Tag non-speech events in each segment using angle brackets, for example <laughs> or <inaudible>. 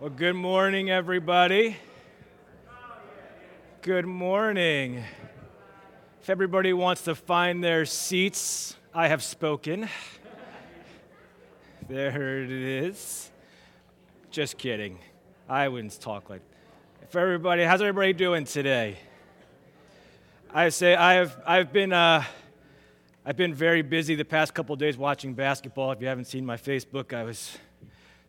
Well, good morning, everybody. Good morning. If everybody wants to find their seats, I have spoken. There it is. Just kidding. I wouldn't talk like. If everybody, how's everybody doing today? I say I have. I've been. Uh, I've been very busy the past couple days watching basketball. If you haven't seen my Facebook, I was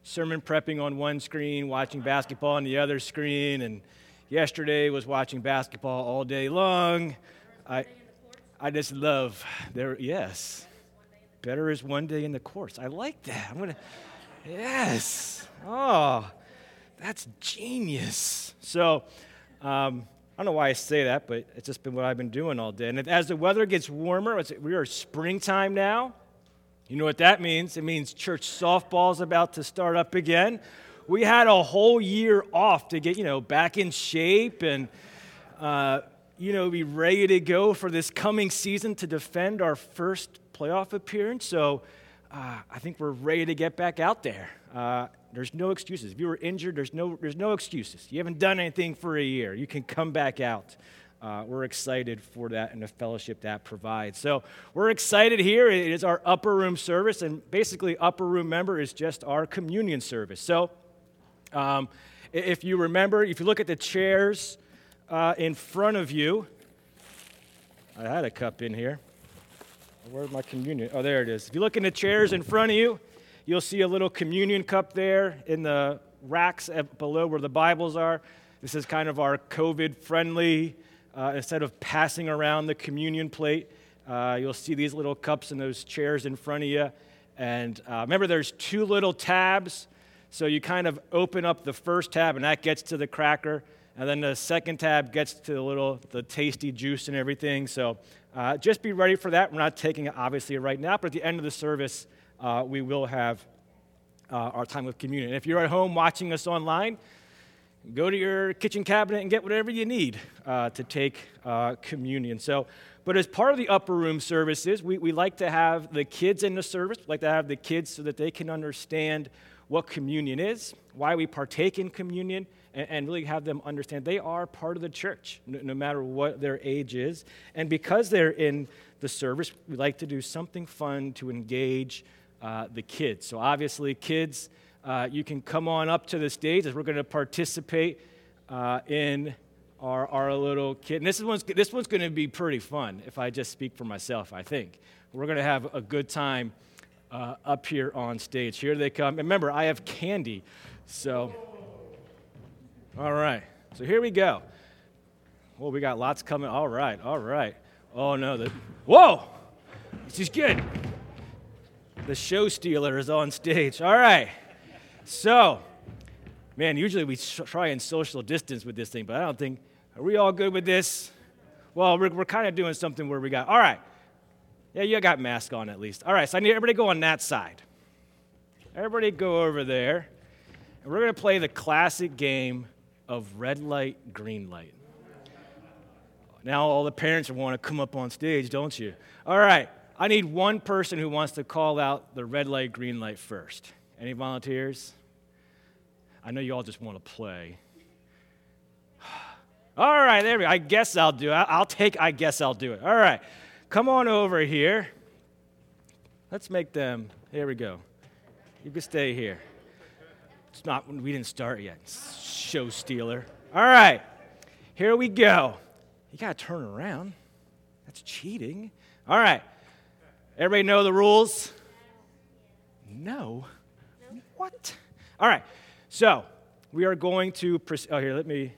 sermon prepping on one screen, watching basketball on the other screen, and yesterday was watching basketball all day long. I, I just love there. Yes, better is one day in the course. I like that. I'm gonna. Yes. Oh, that's genius. So. Um, I don't know why I say that, but it's just been what I've been doing all day. And as the weather gets warmer, we are springtime now. You know what that means? It means church softball is about to start up again. We had a whole year off to get, you know, back in shape and, uh, you know, be ready to go for this coming season to defend our first playoff appearance. So uh, I think we're ready to get back out there. Uh, there's no excuses. If you were injured, there's no, there's no excuses. You haven't done anything for a year. You can come back out uh, we're excited for that and the fellowship that provides. So we're excited here. It is our upper room service, and basically, upper room member is just our communion service. So um, if you remember, if you look at the chairs uh, in front of you, I had a cup in here. Where's my communion? Oh, there it is. If you look in the chairs in front of you, you'll see a little communion cup there in the racks below where the Bibles are. This is kind of our COVID friendly uh, instead of passing around the communion plate, uh, you'll see these little cups in those chairs in front of you. And uh, remember, there's two little tabs. So you kind of open up the first tab, and that gets to the cracker. And then the second tab gets to the little, the tasty juice and everything. So uh, just be ready for that. We're not taking it obviously right now, but at the end of the service, uh, we will have uh, our time of communion. If you're at home watching us online, go to your kitchen cabinet and get whatever you need uh, to take uh, communion. So, but as part of the upper room services, we, we like to have the kids in the service. We like to have the kids so that they can understand what communion is, why we partake in communion, and, and really have them understand they are part of the church, no, no matter what their age is. And because they're in the service, we like to do something fun to engage uh, the kids. So, obviously, kids uh, you can come on up to the stage as we're going to participate uh, in our, our little kid. And this one's, this one's going to be pretty fun if I just speak for myself, I think. We're going to have a good time uh, up here on stage. Here they come. And remember, I have candy. So, all right. So here we go. Well, we got lots coming. All right, all right. Oh, no. The, whoa! This is good. The show stealer is on stage. All right. So, man, usually we try and social distance with this thing, but I don't think, are we all good with this? Well, we're, we're kind of doing something where we got, all right, yeah, you got mask on at least. All right, so I need everybody to go on that side. Everybody go over there, and we're going to play the classic game of red light, green light. Now all the parents want to come up on stage, don't you? All right, I need one person who wants to call out the red light, green light first. Any volunteers? I know you all just want to play. <sighs> All right, there we go. I guess I'll do it. I'll take, I guess I'll do it. All right, come on over here. Let's make them, here we go. You can stay here. It's not, we didn't start yet. Show stealer. All right, here we go. You got to turn around. That's cheating. All right, everybody know the rules? No. What? All right. So, we are going to proceed. Oh, here, let me.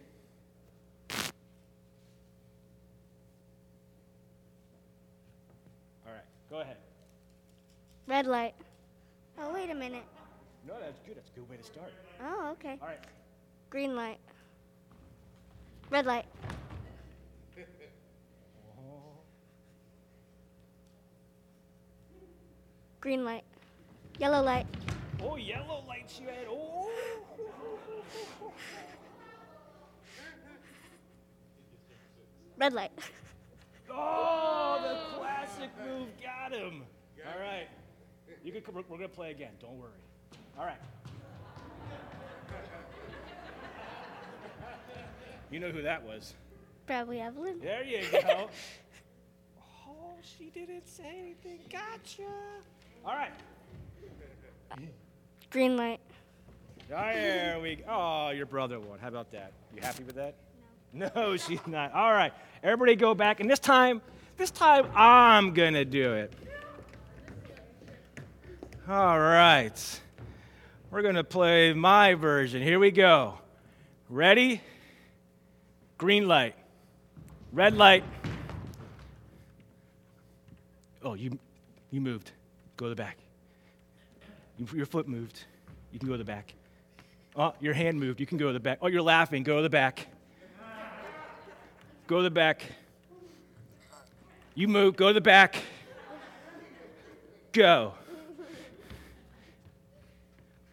All right, go ahead. Red light. Oh, wait a minute. No, that's good. That's a good way to start. Oh, okay. All right. Green light. Red light. Uh-huh. Green light. Yellow light. Oh, yellow lights you had. Oh. Red light. Oh, the classic move got him. All right. You can, we're going to play again. Don't worry. All right. You know who that was. Probably Evelyn. There you go. oh, she didn't say anything. Gotcha. All right. Green light. <laughs> Oh, there we go. Oh, your brother won. How about that? You happy with that? No. No, <laughs> she's not. All right. Everybody go back. And this time, this time I'm going to do it. All right. We're going to play my version. Here we go. Ready? Green light. Red light. Oh, you, you moved. Go to the back. Your foot moved. You can go to the back. Oh, your hand moved. You can go to the back. Oh, you're laughing. Go to the back. Go to the back. You move. Go to the back. Go.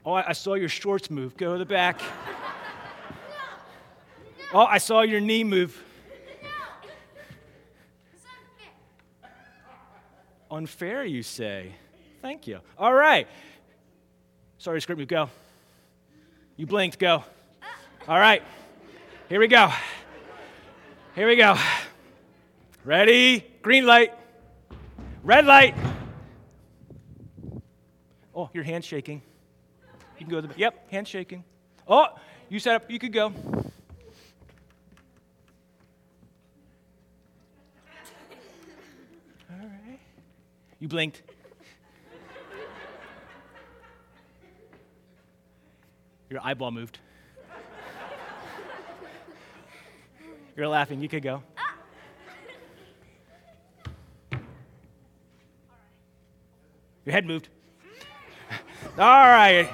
Oh, I, saw your shorts move. Go to the back. Oh, I saw your knee move. Unfair, you say? Thank you. All right. Sorry, script move. Go. You blinked. Go. All right. Here we go. Here we go. Ready? Green light. Red light. Oh, your hand's shaking. You can go to the. Yep, hand shaking. Oh, you set up. You could go. All right. You blinked. Your eyeball moved. You're laughing. You could go. Your head moved. All right.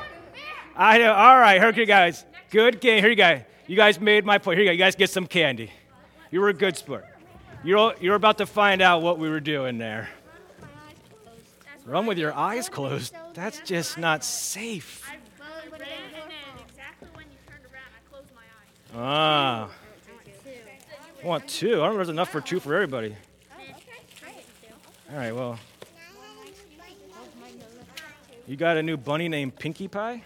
I know. All right. Here you guys. Good game. Here you go. You guys made my point. Here you go. You guys get some candy. You were a good sport. You're, you're about to find out what we were doing there. Run with your eyes closed. That's just not safe. Ah. I want two. I don't know if there's enough for two for everybody. All right, well. You got a new bunny named Pinkie Pie?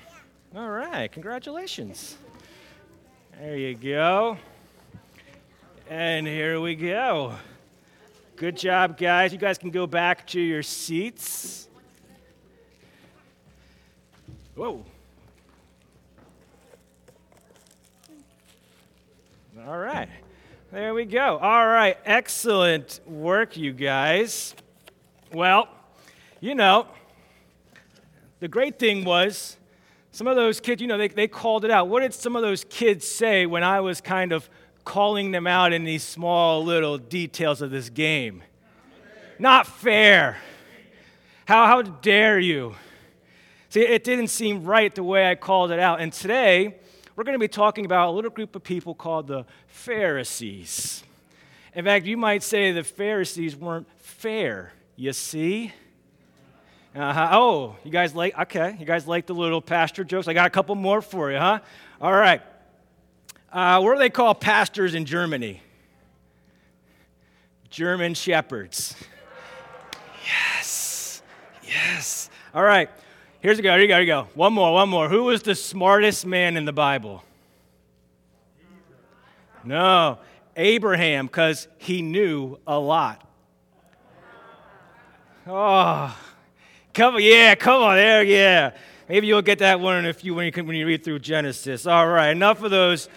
All right, congratulations. There you go. And here we go. Good job, guys. You guys can go back to your seats. Whoa. All right. There we go. All right. Excellent work, you guys. Well, you know, the great thing was some of those kids, you know, they, they called it out. What did some of those kids say when I was kind of calling them out in these small little details of this game? Not fair. How, how dare you? See, it didn't seem right the way I called it out. And today, we're going to be talking about a little group of people called the Pharisees. In fact, you might say the Pharisees weren't fair, you see? Uh-huh. Oh, you guys like, okay, you guys like the little pastor jokes? I got a couple more for you, huh? All right. Uh, what do they call pastors in Germany? German shepherds. Yes, yes. All right. Here's a go. Here you go. Here you go. One more. One more. Who was the smartest man in the Bible? No, Abraham, because he knew a lot. Oh, come on. Yeah, come on. There, yeah. Maybe you'll get that one if you, when, you, when you read through Genesis. All right. Enough of those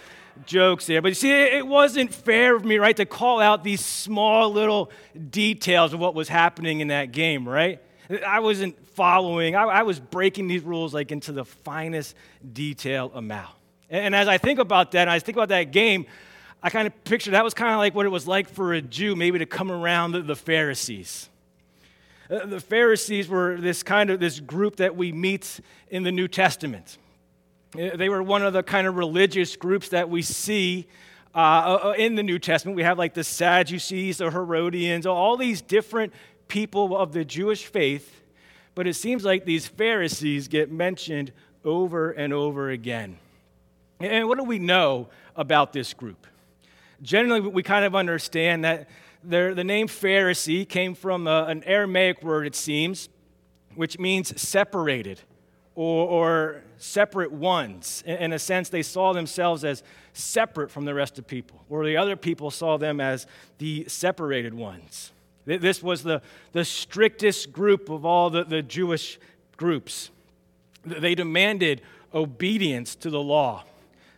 jokes there. But you see, it wasn't fair of me, right, to call out these small little details of what was happening in that game, right? I wasn't following, I, I was breaking these rules like into the finest detail amount. And, and as I think about that, and I think about that game, I kind of picture that was kind of like what it was like for a Jew maybe to come around the, the Pharisees. Uh, the Pharisees were this kind of this group that we meet in the New Testament. Uh, they were one of the kind of religious groups that we see uh, uh, in the New Testament. We have like the Sadducees, the Herodians, all these different people of the Jewish faith. But it seems like these Pharisees get mentioned over and over again. And what do we know about this group? Generally, we kind of understand that the name Pharisee came from a, an Aramaic word, it seems, which means separated or, separate ones. In a sense, they saw themselves as separate from the rest of people, or the other people saw them as the separated ones. This was the, the strictest group of all the, the Jewish groups. They demanded obedience to the law.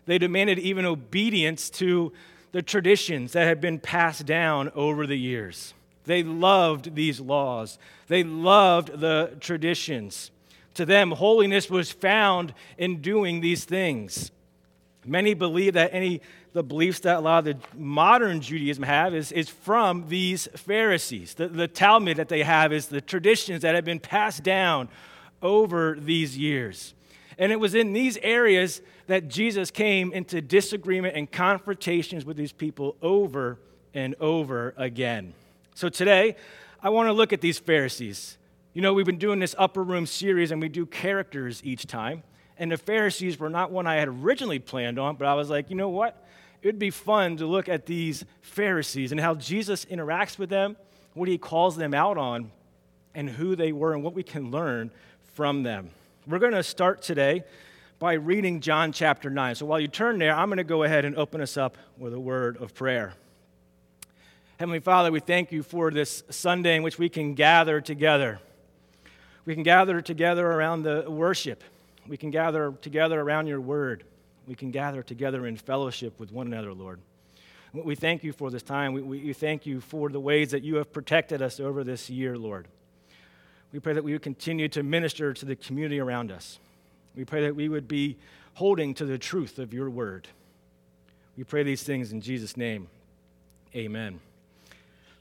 They demanded even obedience to the traditions that had been passed down over the years. They loved these laws, they loved the traditions. To them, holiness was found in doing these things. Many believe that any the beliefs that a lot of the modern Judaism have is, is from these Pharisees. The, the Talmud that they have is the traditions that have been passed down over these years. And it was in these areas that Jesus came into disagreement and confrontations with these people over and over again. So today, I want to look at these Pharisees. You know, we've been doing this upper room series and we do characters each time. And the Pharisees were not one I had originally planned on, but I was like, you know what? It would be fun to look at these Pharisees and how Jesus interacts with them, what he calls them out on, and who they were, and what we can learn from them. We're going to start today by reading John chapter 9. So while you turn there, I'm going to go ahead and open us up with a word of prayer. Heavenly Father, we thank you for this Sunday in which we can gather together. We can gather together around the worship we can gather together around your word. We can gather together in fellowship with one another, Lord. We thank you for this time. We, we, thank you for the ways that you have protected us over this year, Lord. We pray that we would continue to minister to the community around us. We pray that we would be holding to the truth of your word. We pray these things in Jesus' name. Amen.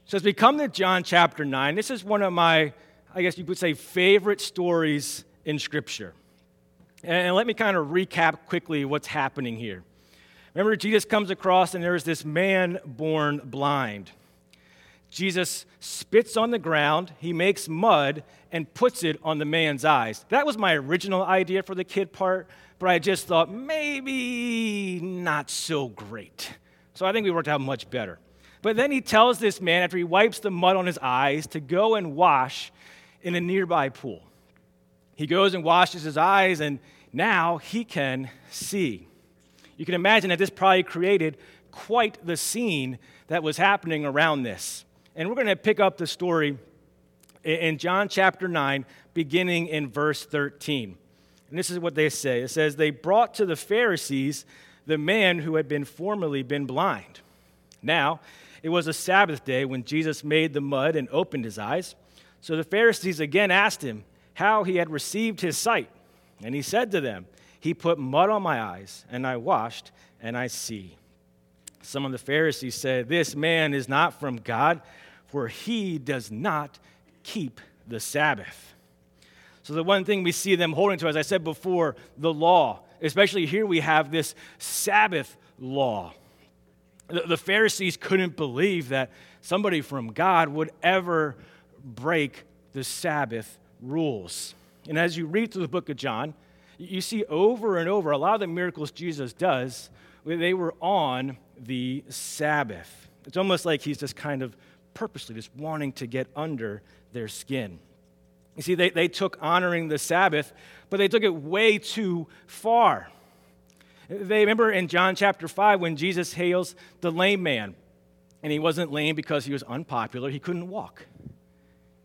So, as we come to John chapter 9, this is one of my, I guess you would say, favorite stories in Scripture. And let me kind of recap quickly what's happening here. Remember, Jesus comes across and there's this man born blind. Jesus spits on the ground, he makes mud, and puts it on the man's eyes. That was my original idea for the kid part, but I just thought maybe not so great. So I think we worked out much better. But then he tells this man, after he wipes the mud on his eyes, to go and wash in a nearby pool. He goes and washes his eyes, and now he can see. You can imagine that this probably created quite the scene that was happening around this. And we're going to pick up the story in John chapter 9, beginning in verse 13. And this is what they say it says, They brought to the Pharisees the man who had been formerly been blind. Now, it was a Sabbath day when Jesus made the mud and opened his eyes. So the Pharisees again asked him, how he had received his sight. And he said to them, He put mud on my eyes, and I washed, and I see. Some of the Pharisees said, This man is not from God, for he does not keep the Sabbath. So, the one thing we see them holding to, as I said before, the law, especially here we have this Sabbath law. The Pharisees couldn't believe that somebody from God would ever break the Sabbath rules. And as you read through the book of John, you see over and over a lot of the miracles Jesus does, they were on the Sabbath. It's almost like he's just kind of purposely just wanting to get under their skin. You see, they, they took honoring the Sabbath, but they took it way too far. They remember in John chapter 5 when Jesus hails the lame man, and he wasn't lame because he was unpopular, he couldn't walk.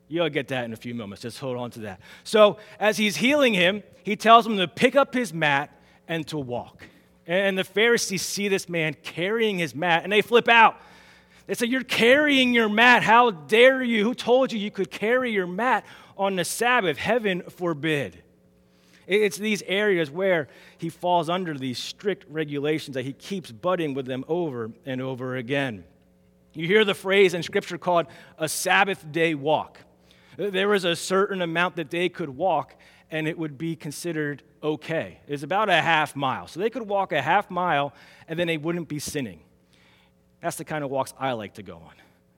You'll get that in a few moments. Just hold on to that. So, as he's healing him, he tells him to pick up his mat and to walk. And the Pharisees see this man carrying his mat and they flip out. They say, You're carrying your mat. How dare you? Who told you you could carry your mat on the Sabbath? Heaven forbid. It's these areas where he falls under these strict regulations that he keeps butting with them over and over again. You hear the phrase in Scripture called a Sabbath day walk. There was a certain amount that they could walk, and it would be considered okay. It's about a half mile. So they could walk a half mile, and then they wouldn't be sinning. That's the kind of walks I like to go on.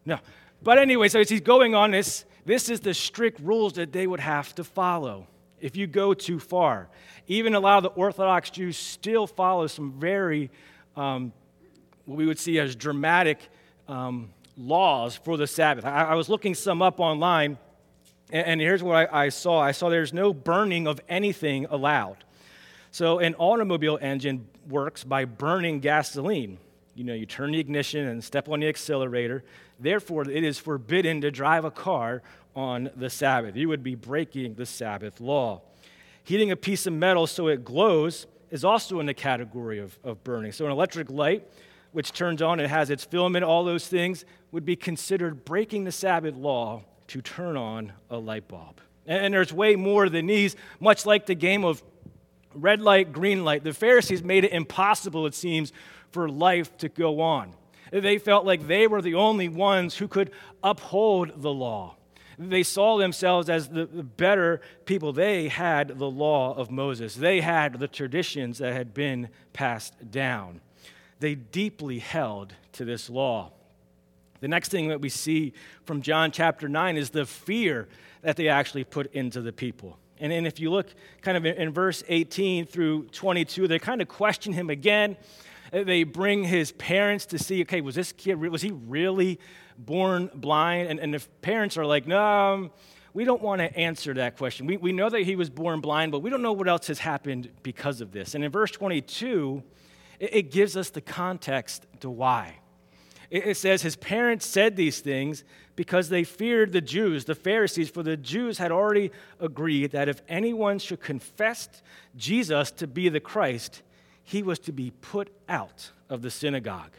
No. But anyway, so as he's going on this, this is the strict rules that they would have to follow if you go too far. Even a lot of the Orthodox Jews still follow some very, um, what we would see as dramatic um, laws for the Sabbath. I, I was looking some up online And, here's what I, I saw I saw there's no burning of anything allowed. So, an automobile engine works by burning gasoline. You know, you turn the ignition and step on the accelerator. Therefore, it is forbidden to drive a car on the Sabbath. You would be breaking the Sabbath law. Heating a piece of metal so it glows is also in the category of, of burning. So, an electric light, which turns on and has its filament, all those things, would be considered breaking the Sabbath law to turn on a light bulb. And, there's way more than these, much like the game of red light, green light. The Pharisees made it impossible, it seems, for life to go on. They felt like they were the only ones who could uphold the law. They saw themselves as the, better people. They had the law of Moses, they had the traditions that had been passed down. They deeply held to this law. The next thing that we see from John chapter 9 is the fear that they actually put into the people. And, and if you look kind of in, in verse 18 through 22, they kind of question him again. They bring his parents to see, okay, was this kid, was he really born blind? And, and the parents are like, no, um, we don't want to answer that question. We, we know that he was born blind, but we don't know what else has happened because of this. And in verse 22, it, it gives us the context to why. It, says, his parents said these things because they feared the Jews, the Pharisees, for the Jews had already agreed that if anyone should confess Jesus to be the Christ, he was to be put out of the synagogue.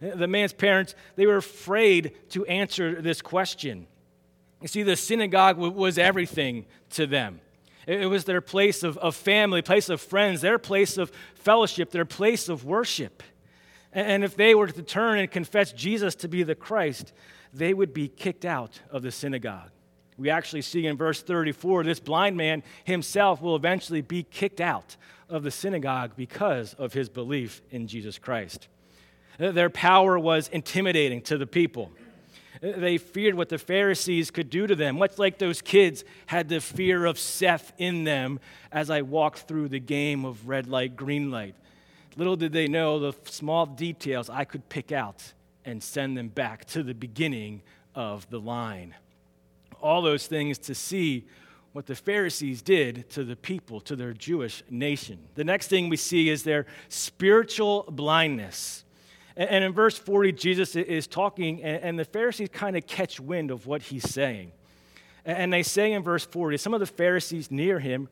The man's parents, they were afraid to answer this question. You see, the synagogue was everything to them. It was their place of, of family, place of friends, their place of fellowship, their place of worship. And if they were to turn and confess Jesus to be the Christ, they would be kicked out of the synagogue. We actually see in verse 34 this blind man himself will eventually be kicked out of the synagogue because of his belief in Jesus Christ. Their power was intimidating to the people. They feared what the Pharisees could do to them, much like those kids had the fear of Seth in them as I walked through the game of red light, green light. Little did they know the small details I could pick out and send them back to the beginning of the line. All those things to see what the Pharisees did to the people, to their Jewish nation. The next thing we see is their spiritual blindness. And in verse 40, Jesus is talking, and the Pharisees kind of catch wind of what he's saying. And they say in verse 40, some of the Pharisees near him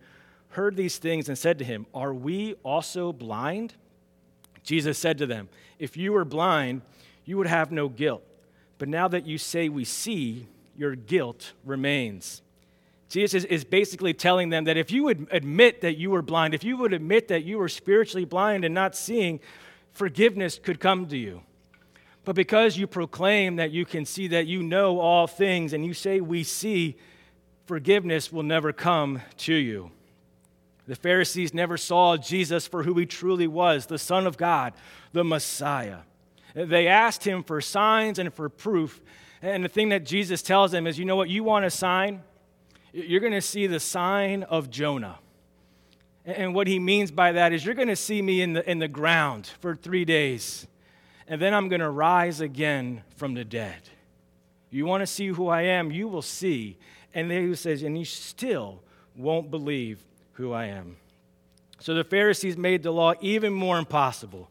heard these things and said to him, Are we also blind? Jesus said to them, If you were blind, you would have no guilt. But now that you say we see, your guilt remains. Jesus is, basically telling them that if you would admit that you were blind, if you would admit that you were spiritually blind and not seeing, forgiveness could come to you. But because you proclaim that you can see, that you know all things, and you say, We see, forgiveness will never come to you. The Pharisees never saw Jesus for who he truly was the Son of God, the Messiah. They asked him for signs and for proof. And the thing that Jesus tells them is, You know what? You want a sign? you're going to see the sign of Jonah. And what he means by that is you're going to see me in the, in the ground for three days, and then I'm going to rise again from the dead. You want to see who I am? You will see. And then he says, and you still won't believe who I am. So the Pharisees made the law even more impossible.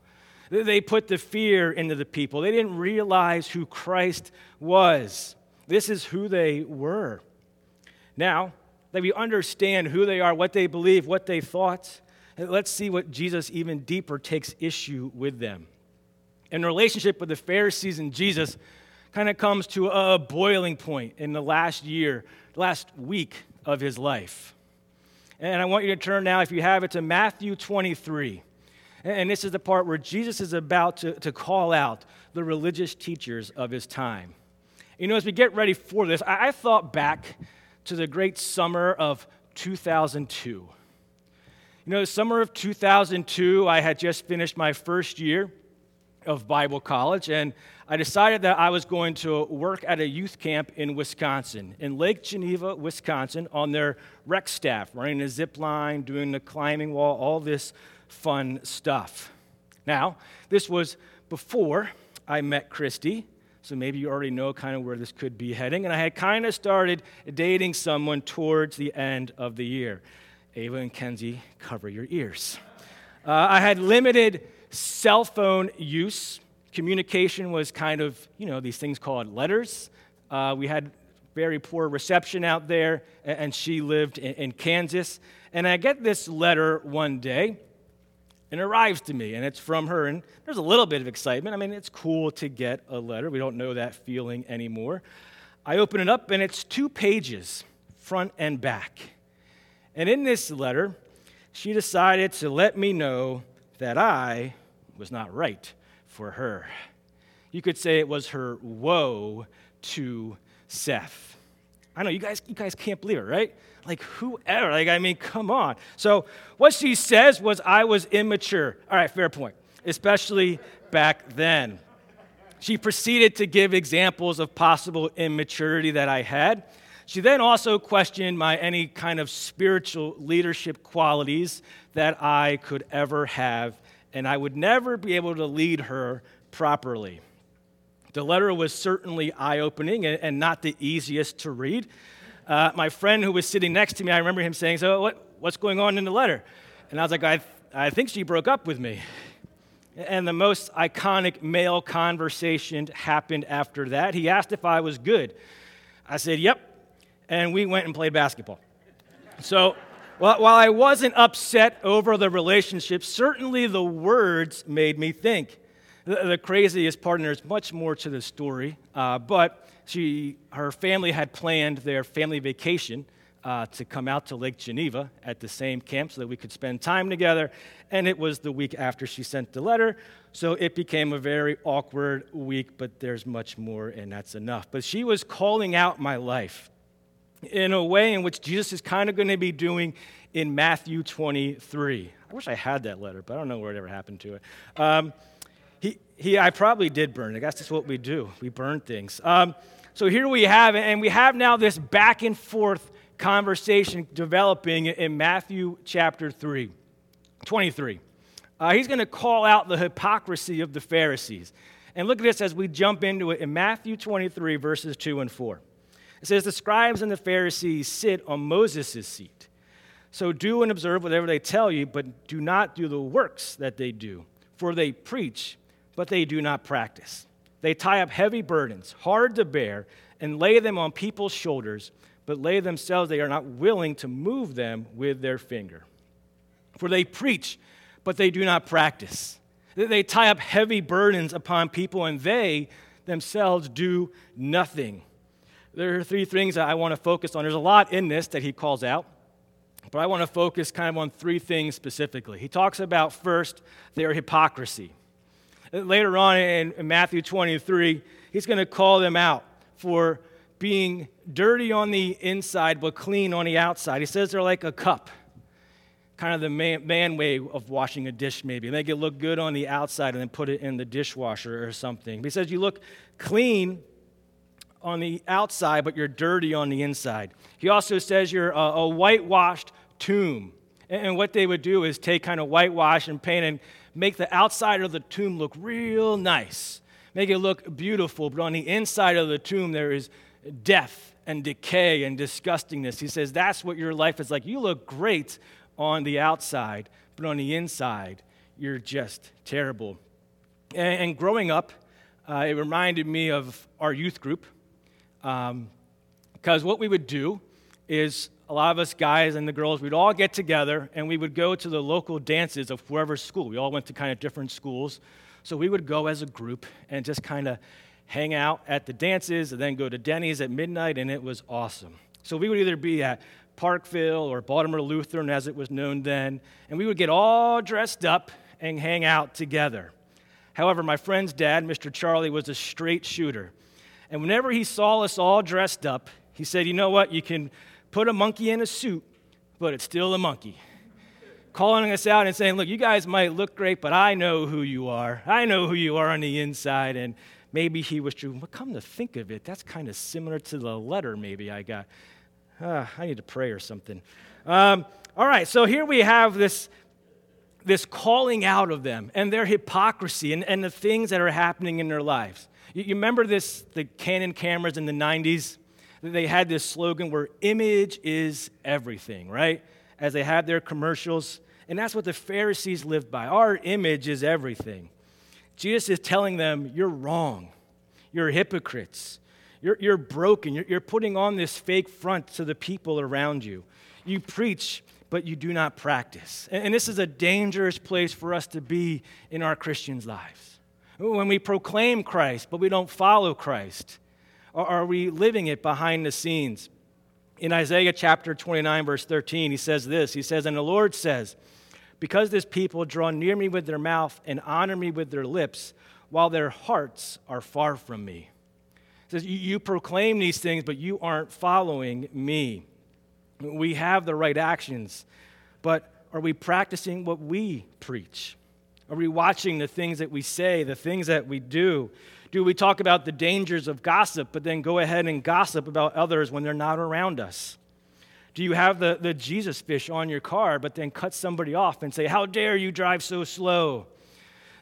They put the fear into the people. They didn't realize who Christ was. This is who they were. Now that we understand who they are, what they believe, what they thought, let's see what Jesus even deeper takes issue with them. And the relationship with the Pharisees and Jesus kind of comes to a boiling point in the last year, last week of his life. And I want you to turn now, if you have it, to Matthew 23. And this is the part where Jesus is about to, to call out the religious teachers of his time. You know, as we get ready for this, I, I thought back to the great summer of 2002. You know, the summer of 2002, I had just finished my first year of Bible college, and I decided that I was going to work at a youth camp in Wisconsin, in Lake Geneva, Wisconsin, on their rec staff, running a zip line, doing the climbing wall, all this fun stuff. Now, this was before I met Christy, So maybe you already know kind of where this could be heading. And I had kind of started dating someone towards the end of the year. Ava and Kenzie, cover your ears. Uh, I had limited cell phone use. Communication was kind of, you know, these things called letters. Uh, we had very poor reception out there, and she lived in, in Kansas. And I get this letter one day and it arrives to me, and it's from her. And there's a little bit of excitement. I mean, it's cool to get a letter. We don't know that feeling anymore. I open it up, and it's two pages, front and back. And in this letter, she decided to let me know that I was not right for her. You could say it was her woe to Seth. I know you guys, you guys can't believe it, right? Like, whoever. Like, I mean, come on. So, what she says was, I was immature. All right, fair point, especially back then. She proceeded to give examples of possible immaturity that I had. She then also questioned my any kind of spiritual leadership qualities that I could ever have, and I would never be able to lead her properly. The letter was certainly eye opening and not the easiest to read. Uh, my friend who was sitting next to me, I remember him saying, So, what, what's going on in the letter? And I was like, I, I think she broke up with me. And the most iconic male conversation happened after that. He asked if I was good. I said, Yep. And we went and played basketball. So, while I wasn't upset over the relationship, certainly the words made me think. The, the craziest part, and there's much more to the story, uh, but she, her family had planned their family vacation uh, to come out to Lake Geneva at the same camp so that we could spend time together. And it was the week after she sent the letter, so it became a very awkward week, but there's much more, and that's enough. But she was calling out my life in a way in which Jesus is kind of going to be doing in Matthew 23. I wish I had that letter, but I don't know where it ever happened to it. Um, he, he, I probably did burn it. I guess that's what we do. We burn things. Um, so here we have and we have now this back and forth conversation developing in Matthew chapter 3, 23. Uh, he's going to call out the hypocrisy of the Pharisees. And look at this as we jump into it in Matthew 23, verses 2 and 4. It says, The scribes and the Pharisees sit on Moses' seat. So do and observe whatever they tell you, but do not do the works that they do, for they preach but they do not practice. They tie up heavy burdens, hard to bear, and lay them on people's shoulders, but lay themselves, they are not willing to move them with their finger. For they preach, but they do not practice. They tie up heavy burdens upon people, and they themselves do nothing. There are three things that I want to focus on. There's a lot in this that he calls out, but I want to focus kind of on three things specifically. He talks about first their hypocrisy. Later on in Matthew 23, he's going to call them out for being dirty on the inside but clean on the outside. He says they're like a cup, kind of the man, man way of washing a dish, maybe. Make it look good on the outside and then put it in the dishwasher or something. He says you look clean on the outside, but you're dirty on the inside. He also says you're a, a whitewashed tomb. And, and what they would do is take kind of whitewash and paint and make the outside of the tomb look real nice, make it look beautiful, but on the inside of the tomb there is death and decay and disgustingness. He says that's what your life is like. You look great on the outside, but on the inside, you're just terrible. And, and growing up, uh, it reminded me of our youth group. Because um, what we would do is a lot of us guys and the girls, we'd all get together and we would go to the local dances of whoever's school. We all went to kind of different schools. So we would go as a group and just kind of hang out at the dances and then go to Denny's at midnight, and it was awesome. So we would either be at Parkville or Baltimore Lutheran, as it was known then, and we would get all dressed up and hang out together. However, my friend's dad, Mr. Charlie, was a straight shooter. And whenever he saw us all dressed up, he said, You know what? You can put a monkey in a suit, but it's still a monkey. Calling us out and saying, Look, you guys might look great, but I know who you are. I know who you are on the inside. And maybe he was true. But come to think of it, that's kind of similar to the letter maybe I got. Uh, I need to pray or something. Um, all right, so here we have this this calling out of them and their hypocrisy and, and the things that are happening in their lives. You, remember this, the Canon cameras in the 90s? They had this slogan where image is everything, right? As they had their commercials. And that's what the Pharisees lived by. Our image is everything. Jesus is telling them, You're wrong. You're hypocrites. You're, you're broken. You're, you're putting on this fake front to the people around you. You preach, but you do not practice. And, and this is a dangerous place for us to be in our Christians' lives. When we proclaim Christ, but we don't follow Christ, or are we living it behind the scenes? In Isaiah chapter 29, verse 13, he says this He says, And the Lord says, Because this people draw near me with their mouth and honor me with their lips, while their hearts are far from me. He says, You proclaim these things, but you aren't following me. We have the right actions, but are we practicing what we preach? Are we watching the things that we say, the things that we do? Do we talk about the dangers of gossip, but then go ahead and gossip about others when they're not around us? Do you have the, the Jesus fish on your car, but then cut somebody off and say, How dare you drive so slow?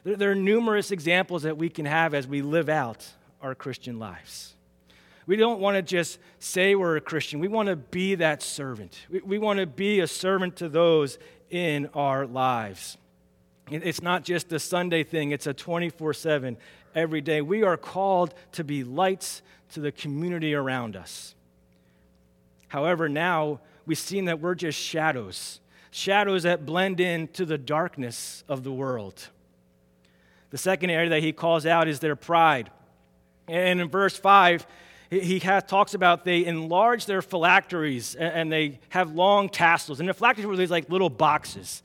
There, there are numerous examples that we can have as we live out our Christian lives. We don't want to just say we're a Christian. We want to be that servant. We, we want to be a servant to those in our lives. It's not just a Sunday thing, it's a 24 7 every day. We are called to be lights to the community around us. However, now we've seen that we're just shadows, shadows that blend into the darkness of the world. The second area that he calls out is their pride. And in verse 5, he has, talks about they enlarge their phylacteries and they have long tassels. And the phylacteries were these like little boxes.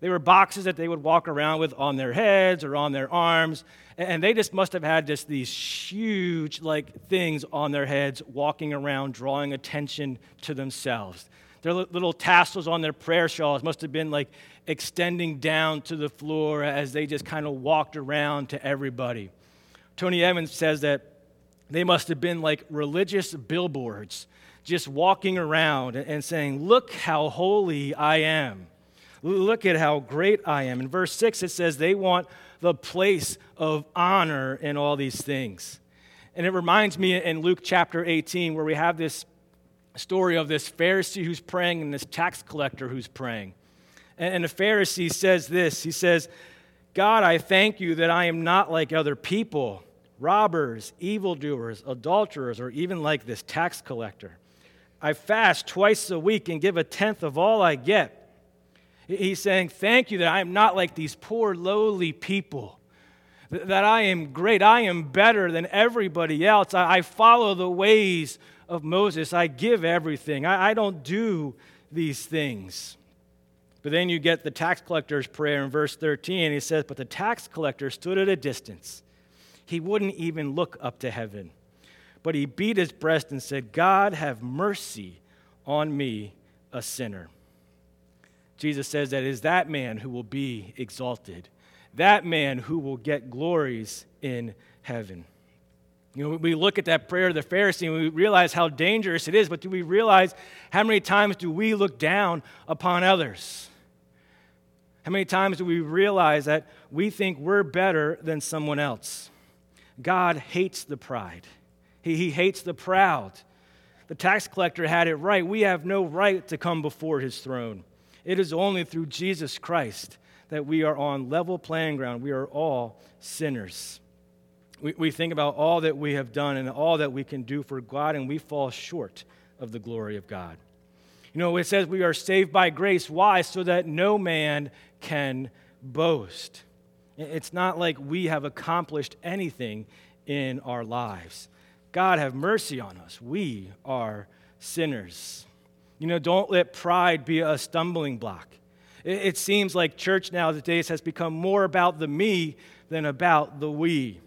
They were boxes that they would walk around with on their heads or on their arms. And they just must have had just these huge like things on their heads walking around, drawing attention to themselves. Their little tassels on their prayer shawls must have been like extending down to the floor as they just kind of walked around to everybody. Tony Evans says that they must have been like religious billboards, just walking around and saying, Look how holy I am. Look at how great I am. In verse 6, it says they want the place of honor in all these things. And it reminds me in Luke chapter 18, where we have this story of this Pharisee who's praying and this tax collector who's praying. And the Pharisee says this He says, God, I thank you that I am not like other people robbers, evildoers, adulterers, or even like this tax collector. I fast twice a week and give a tenth of all I get. He's saying, Thank you that I am not like these poor, lowly people, that I am great. I am better than everybody else. I follow the ways of Moses. I give everything. I don't do these things. But then you get the tax collector's prayer in verse 13. He says, But the tax collector stood at a distance he wouldn't even look up to heaven. But he beat his breast and said, God, have mercy on me, a sinner. Jesus says that is that man who will be exalted, that man who will get glories in heaven. You know, we look at that prayer of the Pharisee and we realize how dangerous it is, but do we realize how many times do we look down upon others? How many times do we realize that we think we're better than someone else? God hates the pride, he, he hates the proud. The tax collector had it right. We have no right to come before his throne. It is only through Jesus Christ that we are on level playing ground. We are all sinners. We, we think about all that we have done and all that we can do for God, and we fall short of the glory of God. You know, it says we are saved by grace. Why? So that no man can boast. It's not like we have accomplished anything in our lives. God, have mercy on us. We are sinners. You know, don't let pride be a stumbling block. It, seems like church nowadays has become more about the me than about the we.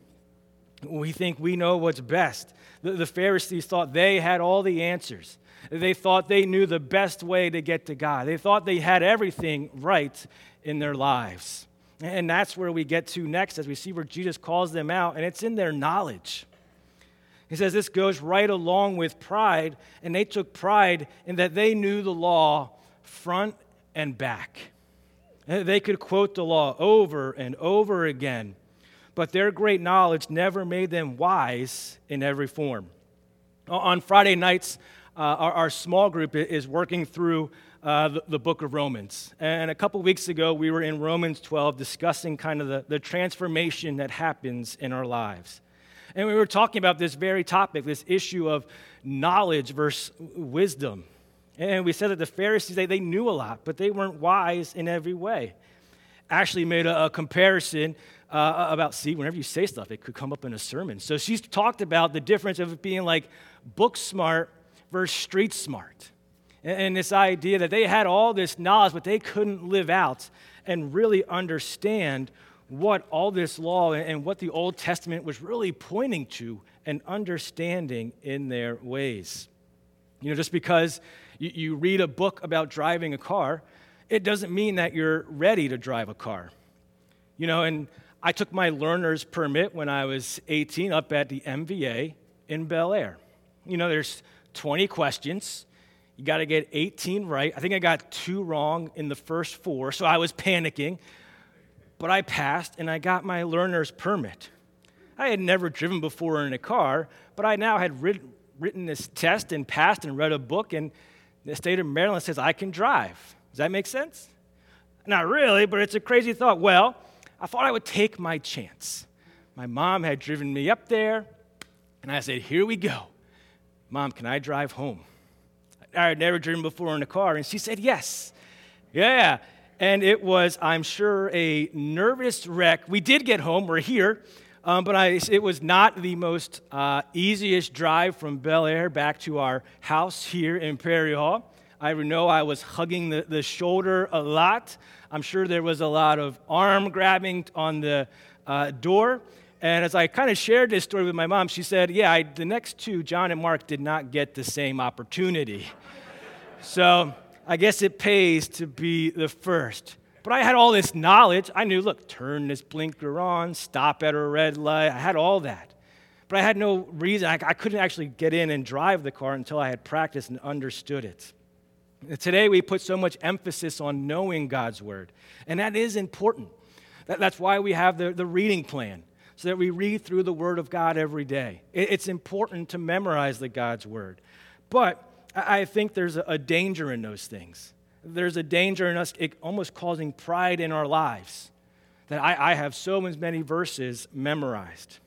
We think we know what's best. The, the Pharisees thought they had all the answers. They thought they knew the best way to get to God. They thought they had everything right in their lives. And that's where we get to next as we see where Jesus calls them out, and it's in their knowledge. He says this goes right along with pride, and they took pride in that they knew the law front and back. They could quote the law over and over again, but their great knowledge never made them wise in every form. On Friday nights, uh, our, our, small group is working through uh, the, the, book of Romans. And a couple weeks ago, we were in Romans 12 discussing kind of the, the transformation that happens in our lives. And we were talking about this very topic, this issue of knowledge versus wisdom. And we said that the Pharisees, they, they knew a lot, but they weren't wise in every way. Ashley made a, a comparison uh, about, see, whenever you say stuff, it could come up in a sermon. So she's talked about the difference of it being like book smart versus street smart. And, and this idea that they had all this knowledge, but they couldn't live out and really understand what all this law and what the Old Testament was really pointing to and understanding in their ways. You know, just because you, you read a book about driving a car, it doesn't mean that you're ready to drive a car. You know, and I took my learner's permit when I was 18 up at the MVA in Bel Air. You know, there's 20 questions. You got to get 18 right. I think I got two wrong in the first four, so I was panicking. But I passed and I got my learner's permit. I had never driven before in a car, but I now had written, this test and passed and read a book, and the state of Maryland says I can drive. Does that make sense? Not really, but it's a crazy thought. Well, I thought I would take my chance. My mom had driven me up there, and I said, Here we go. Mom, can I drive home? I had never driven before in a car, and she said, Yes. Yeah. And it was, I'm sure, a nervous wreck. We did get home, we're here, um, but I, it was not the most uh, easiest drive from Bel Air back to our house here in Perry Hall. I know I was hugging the, the shoulder a lot. I'm sure there was a lot of arm grabbing on the uh, door. And as I kind of shared this story with my mom, she said, Yeah, I, the next two, John and Mark, did not get the same opportunity. so I guess it pays to be the first. But I had all this knowledge. I knew, look, turn this blinker on, stop at a red light. I had all that. But I had no reason. I, I couldn't actually get in and drive the car until I had practiced and understood it. Today, we put so much emphasis on knowing God's word, and that is important. That, that's why we have the, the reading plan, so that we read through the word of God every day. It, it's important to memorize the God's word. But I, think there's a, a danger in those things there's a danger in us almost causing pride in our lives that I, I have so many verses memorized.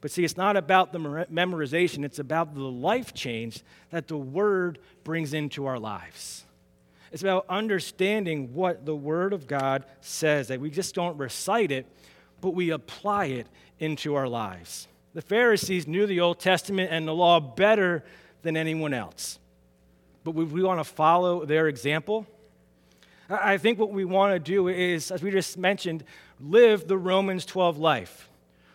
But see, it's not about the memorization, it's about the life change that the Word brings into our lives. It's about understanding what the Word of God says, that we just don't recite it, but we apply it into our lives. The Pharisees knew the Old Testament and the law better than anyone else but we, we want to follow their example. I think what we want to do is, as we just mentioned, live the Romans 12 life,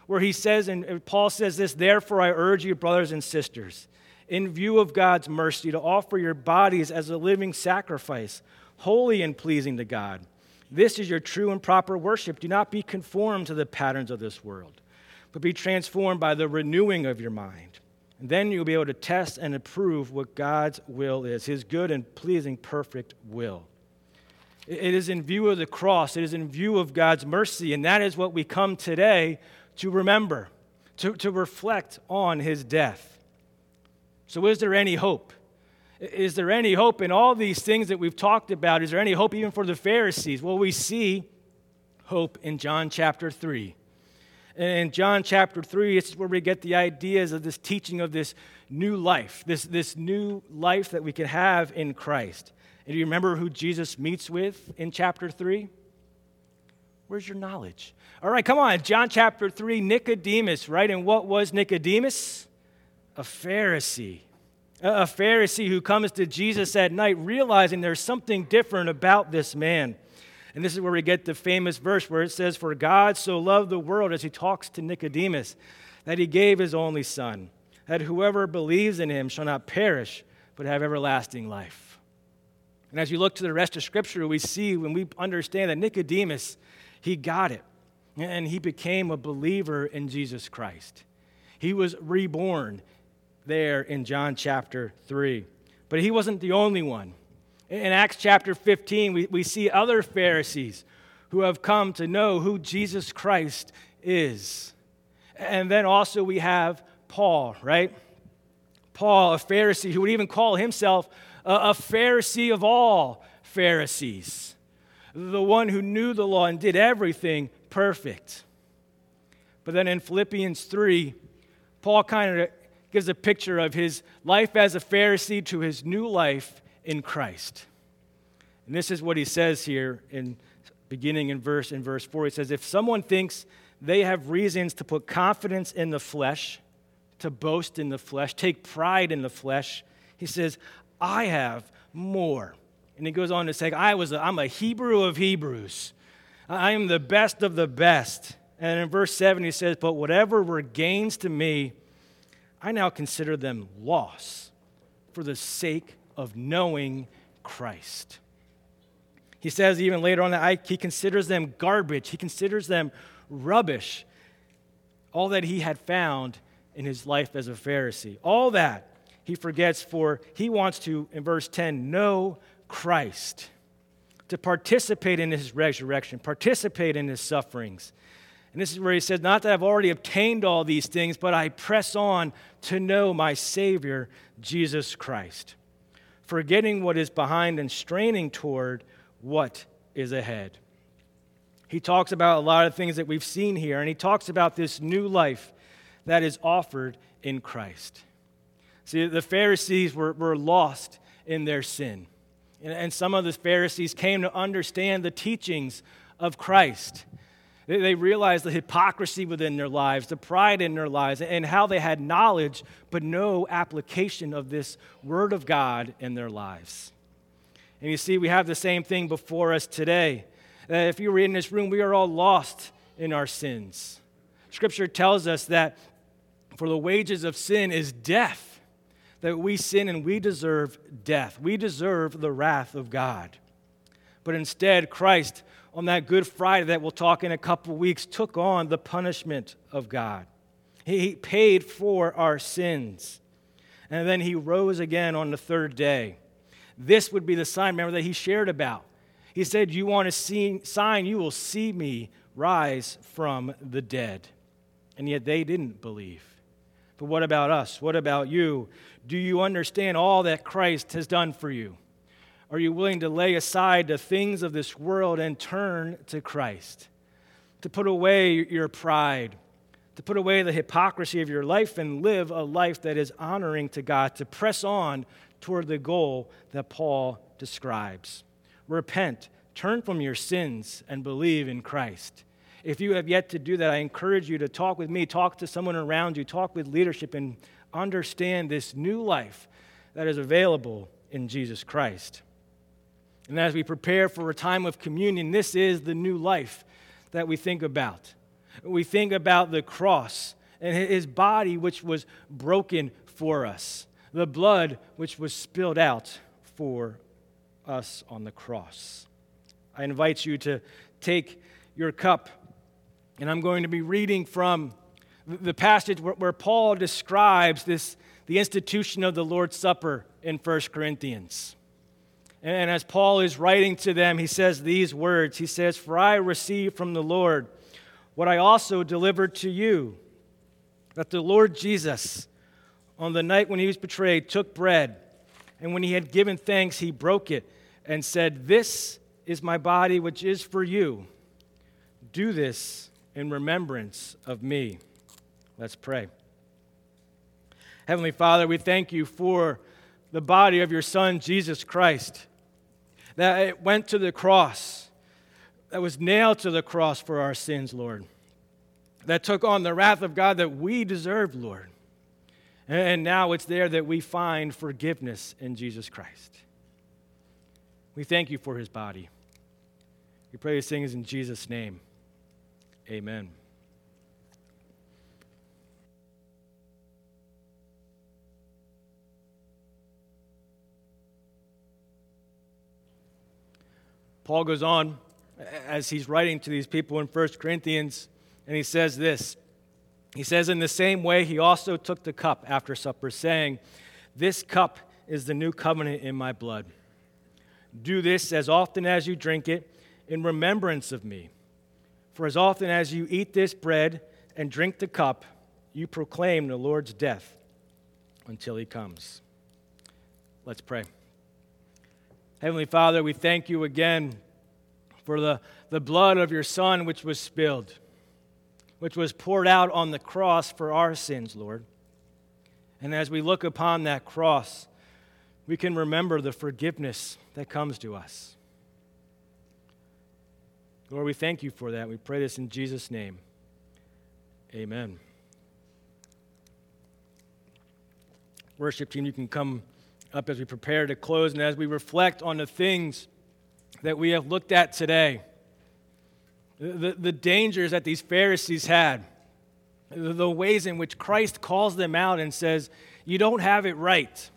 where he says, and Paul says this, therefore I urge you, brothers and sisters, in view of God's mercy, to offer your bodies as a living sacrifice, holy and pleasing to God. This is your true and proper worship. Do not be conformed to the patterns of this world, but be transformed by the renewing of your mind then you'll be able to test and approve what God's will is, his good and pleasing, perfect will. It is in view of the cross, it is in view of God's mercy, and that is what we come today to remember, to, to reflect on his death. So, is there any hope? Is there any hope in all these things that we've talked about? Is there any hope even for the Pharisees? Well, we see hope in John chapter 3. In John chapter 3, it's where we get the ideas of this teaching of this new life, this, this new life that we can have in Christ. And do you remember who Jesus meets with in chapter 3? Where's your knowledge? All right, come on. John chapter 3, Nicodemus, right? And what was Nicodemus? A Pharisee. A Pharisee who comes to Jesus at night realizing there's something different about this man. And this is where we get the famous verse where it says, For God so loved the world, as he talks to Nicodemus, that he gave his only Son, that whoever believes in him shall not perish, but have everlasting life. And as you look to the rest of Scripture, we see when we understand that Nicodemus, he got it, and he became a believer in Jesus Christ. He was reborn there in John chapter 3. But he wasn't the only one. In Acts chapter 15, we, we see other Pharisees who have come to know who Jesus Christ is. And then also we have Paul, right? Paul, a Pharisee who would even call himself a, a Pharisee of all Pharisees, the one who knew the law and did everything perfect. But then in Philippians 3, Paul kind of gives a picture of his life as a Pharisee to his new life in Christ. And this is what he says here in beginning in verse in verse 4. He says, If someone thinks they have reasons to put confidence in the flesh, to boast in the flesh, take pride in the flesh, he says, I have more. And he goes on to say, I was a, I'm a Hebrew of Hebrews. I am the best of the best. And in verse 7, he says, But whatever were gains to me, I now consider them loss for the sake of knowing Christ. He says even later on that he considers them garbage, he considers them rubbish. All that he had found in his life as a Pharisee. All that he forgets for he wants to, in verse 10, know Christ, to participate in his resurrection, participate in his sufferings. And this is where he says, Not that I've already obtained all these things, but I press on to know my Savior, Jesus Christ, forgetting what is behind and straining toward what is ahead. He talks about a lot of things that we've seen here, and he talks about this new life that is offered in Christ. See, the Pharisees were, were lost in their sin. And, and some of the Pharisees came to understand the teachings of Christ. They, realized the hypocrisy within their lives, the pride in their lives, and how they had knowledge but no application of this Word of God in their lives. And you see, we have the same thing before us today. That if you were in this room, we are all lost in our sins. Scripture tells us that for the wages of sin is death, that we sin and we deserve death. We deserve the wrath of God. But instead, Christ, on that Good Friday that we'll talk in a couple weeks, took on the punishment of God. He paid for our sins. And then he rose again on the third day. This would be the sign, remember, that he shared about. He said, You want to see sign, you will see me rise from the dead. And yet they didn't believe. But what about us? What about you? Do you understand all that Christ has done for you? Are you willing to lay aside the things of this world and turn to Christ? To put away your pride, to put away the hypocrisy of your life and live a life that is honoring to God, to press on toward the goal that Paul describes. Repent, turn from your sins, and believe in Christ. If you have yet to do that, I encourage you to talk with me, talk to someone around you, talk with leadership, and understand this new life that is available in Jesus Christ. And as we prepare for a time of communion, this is the new life that we think about. We think about the cross and his body, which was broken for us, the blood which was spilled out for us on the cross. I invite you to take your cup and I'm going to be reading from the passage where, Paul describes this, the institution of the Lord's Supper in 1 Corinthians. And as Paul is writing to them, he says these words He says, For I received from the Lord what I also delivered to you, that the Lord Jesus, on the night when he was betrayed, took bread, and when he had given thanks, he broke it and said, This is my body, which is for you. Do this in remembrance of me. Let's pray. Heavenly Father, we thank you for the body of your Son, Jesus Christ, that it went to the cross, that was nailed to the cross for our sins, Lord, that took on the wrath of God that we deserved, Lord. And now it's there that we find forgiveness in Jesus Christ. We thank you for his body. We pray these things in Jesus' name. Amen. Paul goes on as he's writing to these people in 1 Corinthians, and he says this. He says, In the same way, he also took the cup after supper, saying, This cup is the new covenant in my blood. Do this as often as you drink it in remembrance of me. For as often as you eat this bread and drink the cup, you proclaim the Lord's death until he comes. Let's pray. Heavenly Father, we thank you again for the, the blood of your Son which was spilled, which was poured out on the cross for our sins, Lord. And as we look upon that cross, we can remember the forgiveness that comes to us. Lord, we thank you for that. We pray this in Jesus' name. Amen. Worship team, you can come up as we prepare to close and as we reflect on the things that we have looked at today. The, the dangers that these Pharisees had, the ways in which Christ calls them out and says, You don't have it right.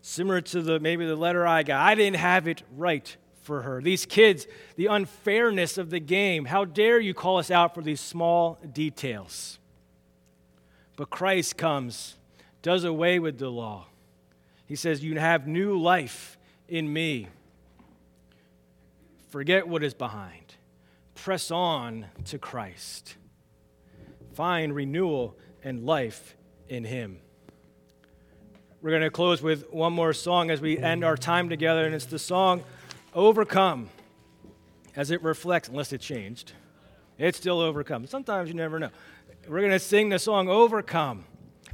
Similar to the maybe the letter I got. I didn't have it right for her. These kids, the unfairness of the game. How dare you call us out for these small details? But Christ comes, does away with the law. He says, You have new life in me. Forget what is behind. Press on to Christ. Find renewal and life in Him. We're going to close with one more song as we end our time together, and it's the song Overcome, as it reflects, unless it changed. It's still overcome. Sometimes you never know. We're going to sing the song Overcome,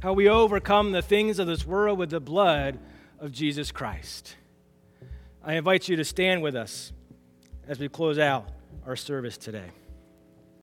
how we overcome the things of this world with the blood of Jesus Christ. I invite you to stand with us as we close out our service today.